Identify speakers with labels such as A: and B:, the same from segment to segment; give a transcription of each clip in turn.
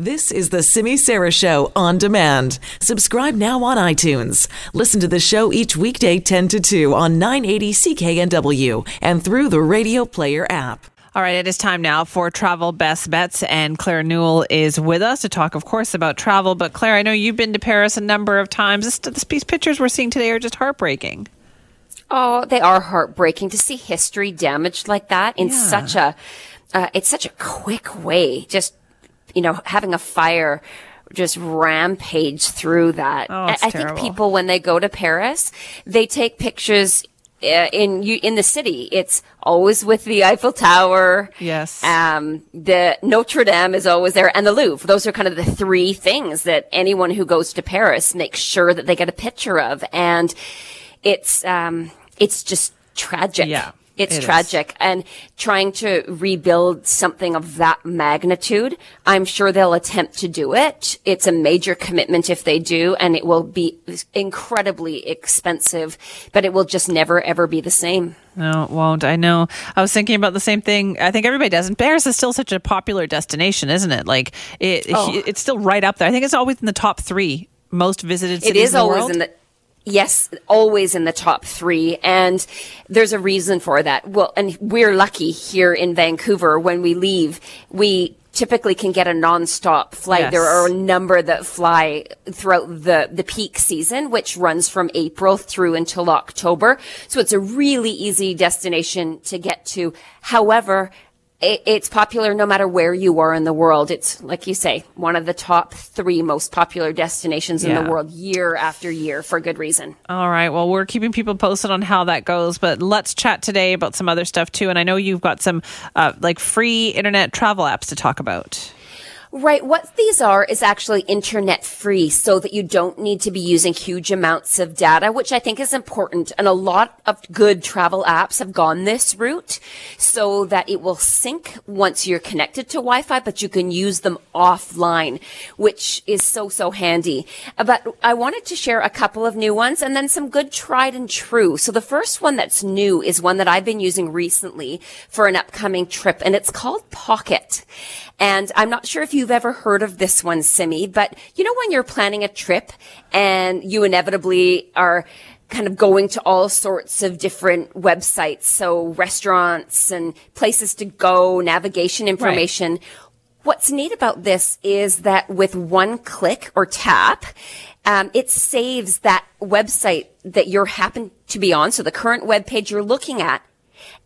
A: This is the Simi Sara Show on demand. Subscribe now on iTunes. Listen to the show each weekday 10 to 2 on 980 CKNW and through the Radio Player app.
B: All right, it is time now for Travel Best Bets, and Claire Newell is with us to talk, of course, about travel. But Claire, I know you've been to Paris a number of times. This, these pictures we're seeing today are just heartbreaking.
C: Oh, they are heartbreaking to see history damaged like that in
B: Yeah.
C: such a, uh, it's such a quick way. Just, you know, having a fire just rampage through that.
B: Oh,
C: I, I think people, when they go to Paris, they take pictures uh, in you in the city. It's always with the Eiffel Tower.
B: Yes.
C: Um, the Notre Dame is always there and the Louvre. Those are kind of the three things that anyone who goes to Paris makes sure that they get a picture of. And it's, um, it's just tragic.
B: Yeah,
C: It's
B: it is.
C: tragic. And trying to rebuild something of that magnitude, I'm sure they'll attempt to do it. It's a major commitment if they do, and it will be incredibly expensive, but it will just never ever be the same.
B: No, it won't. I know. I was thinking about the same thing. I think everybody does. And Paris is still such a popular destination, isn't it? Like it,
C: Oh.
B: it's still right up there. I think it's always in the top three most visited cities
C: It is
B: in the
C: always
B: world.
C: in the yes, always in the top three, and there's a reason for that. Well, and we're lucky here in Vancouver. When we leave, we typically can get a non-stop flight.
B: Yes.
C: There are a number that fly throughout the the peak season, which runs from April through until October. So it's a really easy destination to get to. However, it, it's popular no matter where you are in the world. It's like you say, one of the top three most popular destinations in the world year after year for good reason.
B: All right. Well, we're keeping people posted on how that goes, but let's chat today about some other stuff too. And I know you've got some uh, like free internet travel apps to talk about.
C: Right. What these are is actually internet free so that you don't need to be using huge amounts of data, which I think is important. And a lot of good travel apps have gone this route so that it will sync once you're connected to Wi-Fi, but you can use them offline, which is so, so handy. But I wanted to share a couple of new ones and then some good tried and true. So the first one that's new is one that I've been using recently for an upcoming trip and it's called Pocket. And I'm not sure if you've ever heard of this one, Simi, but you know when you're planning a trip and you inevitably are kind of going to all sorts of different websites, so restaurants and places to go, navigation information. What's neat about this is that with one click or tap, um, it saves that website that you're happen to be on. So the current web page you're looking at,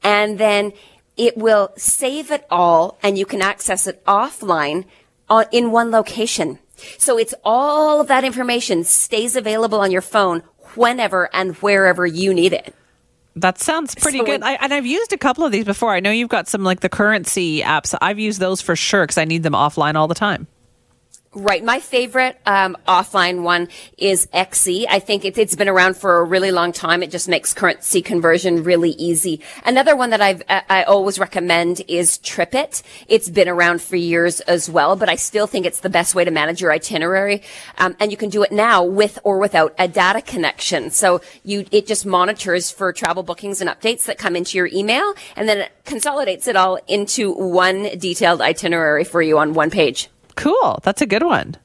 C: and then it will save it all and you can access it offline on, in one location. So it's all of that information stays available on your phone whenever and wherever you need it.
B: That sounds pretty
C: So
B: good. I, and I've used a couple of these before. I know you've got some like the currency apps. I've used those for sure because I need them offline all the time.
C: Right. My favorite um, offline one is XE. I think it, it's been around for a really long time. It just makes currency conversion really easy. Another one that I've, I I always recommend is TripIt. It's been around for years as well, but I still think it's the best way to manage your itinerary. Um, and you can do it now with or without a data connection. So you, it just monitors for travel bookings and updates that come into your email, and then it consolidates it all into one detailed itinerary for you on one page.
B: Cool. That's a good one.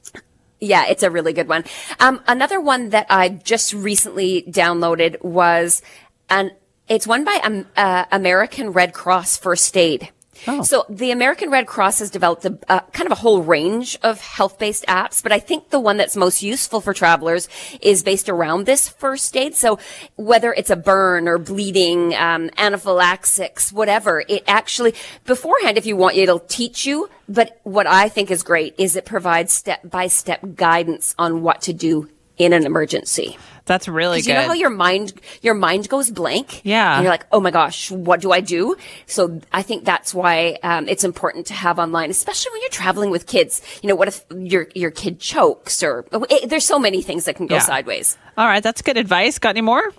C: Yeah, it's a really good one. Um, another one that I just recently downloaded was an, it's one by um, uh, American Red Cross First Aid. So the American Red Cross has developed a, uh, kind of a whole range of health-based apps, but I think the one that's most useful for travelers is based around this first aid. So whether it's a burn or bleeding, um, anaphylaxis, whatever, it actually beforehand, if you want, it'll teach you. But what I think is great is it provides step-by-step guidance on what to do in an emergency.
B: That's really good.
C: You know how your mind your mind goes blank.
B: Yeah.
C: and you're like, oh my gosh, what do I do? So I think that's why um, it's important to have online, especially when you're traveling with kids. You know, what if your your kid chokes or it, there's so many things that can go
B: Yeah.
C: sideways.
B: all right. That's good advice. Got any more?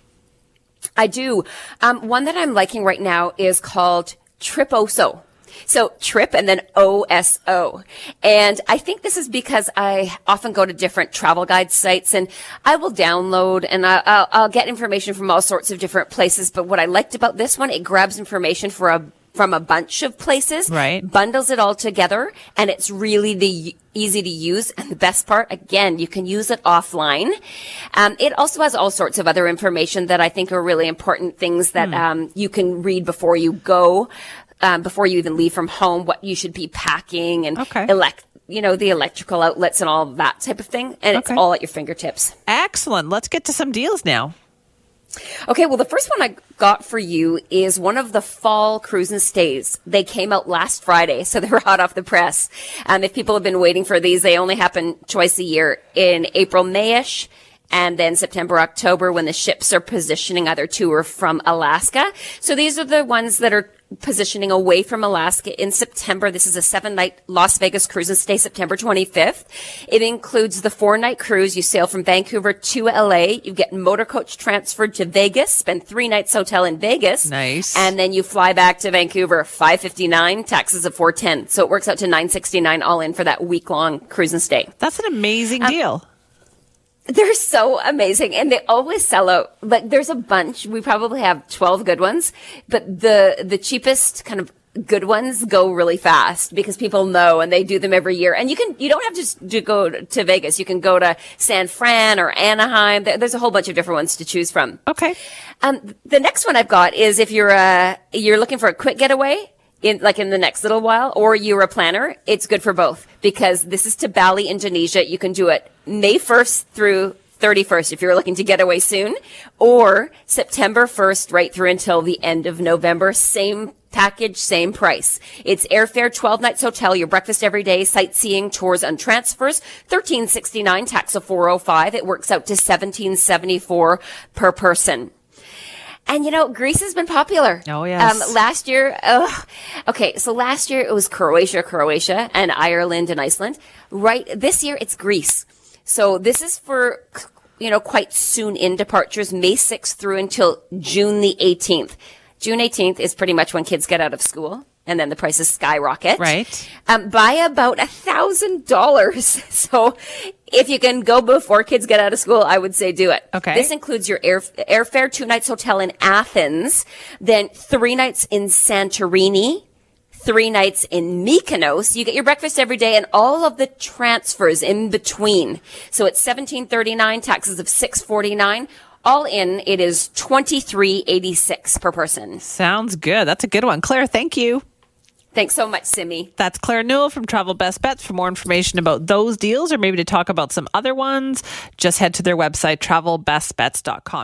C: I do. Um, one that I'm liking right now is called Triposo. So trip and then OSO. And I think this is because I often go to different travel guide sites and I will download and I, I'll, I'll get information from all sorts of different places. But what I liked about this one, it grabs information for a from a bunch of places,
B: Right.
C: bundles it all together, and it's really the easy to use. And the best part, again, you can use it offline. Um, it also has all sorts of other information that I think are really important things that um, you can read before you go, um, before you even leave from home, what you should be packing and
B: Okay.
C: elect, you know, the electrical outlets and all that type of thing. And it's all at your fingertips.
B: Excellent. Let's get to some deals now.
C: Okay, well, the first one I got for you is one of the fall cruise and stays. They came out last Friday, so they're hot off the press. Um, if people have been waiting for these, they only happen twice a year in April, Mayish, and then September, October when the ships are positioning either to or from Alaska. So these are the ones that are positioning away from Alaska in September. This is a seven night Las Vegas cruise and stay September 25th. It includes the four night cruise. You sail from Vancouver to LA. You get motor coach transferred to Vegas, spend three nights hotel in Vegas.
B: Nice.
C: And then you fly back to Vancouver, 559, taxes of 410. So it works out to 969 all in for that week long cruise and stay.
B: That's an amazing
C: Um,
B: deal.
C: They're so amazing and they always sell out. Like there's a bunch. We probably have 12 good ones, but the, the cheapest kind of good ones go really fast because people know and they do them every year. And you can, you don't have to just to go to Vegas. You can go to San Fran or Anaheim. There's a whole bunch of different ones to choose from.
B: Okay.
C: Um, the next one I've got is if you're uh you're looking for a quick getaway in like in the next little while, or you're a planner, it's good for both because this is to Bali, Indonesia. You can do it May 1st through 31st if you're looking to get away soon, or September 1st right through until the end of November. Same package, same price. It's airfare, 12 nights hotel, your breakfast every day, sightseeing, tours and transfers, 1369, tax of 405. It works out to 1774 per person. And you know, Greece has been popular.
B: Oh, yes.
C: Um, last year, ugh. okay, so last year it was Croatia, Croatia, and Ireland and Iceland. Right, this year it's Greece. So this is for, you know, quite soon in departures, May 6th through until June the 18th. June 18th is pretty much when kids get out of school. And then the prices skyrocket.
B: Right.
C: Um, by about a thousand dollars. So if you can go before kids get out of school, I would say do it.
B: Okay.
C: This includes your air, airfare, two nights hotel in Athens, then three nights in Santorini, three nights in Mykonos. You get your breakfast every day and all of the transfers in between. So it's 1739, taxes of 649. All in, it is 2386 per person.
B: Sounds good. That's a good one. Claire, thank you.
C: Thanks so much, Simi.
B: That's Claire Newell from Travel Best Bets. For more information about those deals or maybe to talk about some other ones, just head to their website, travelbestbets.com.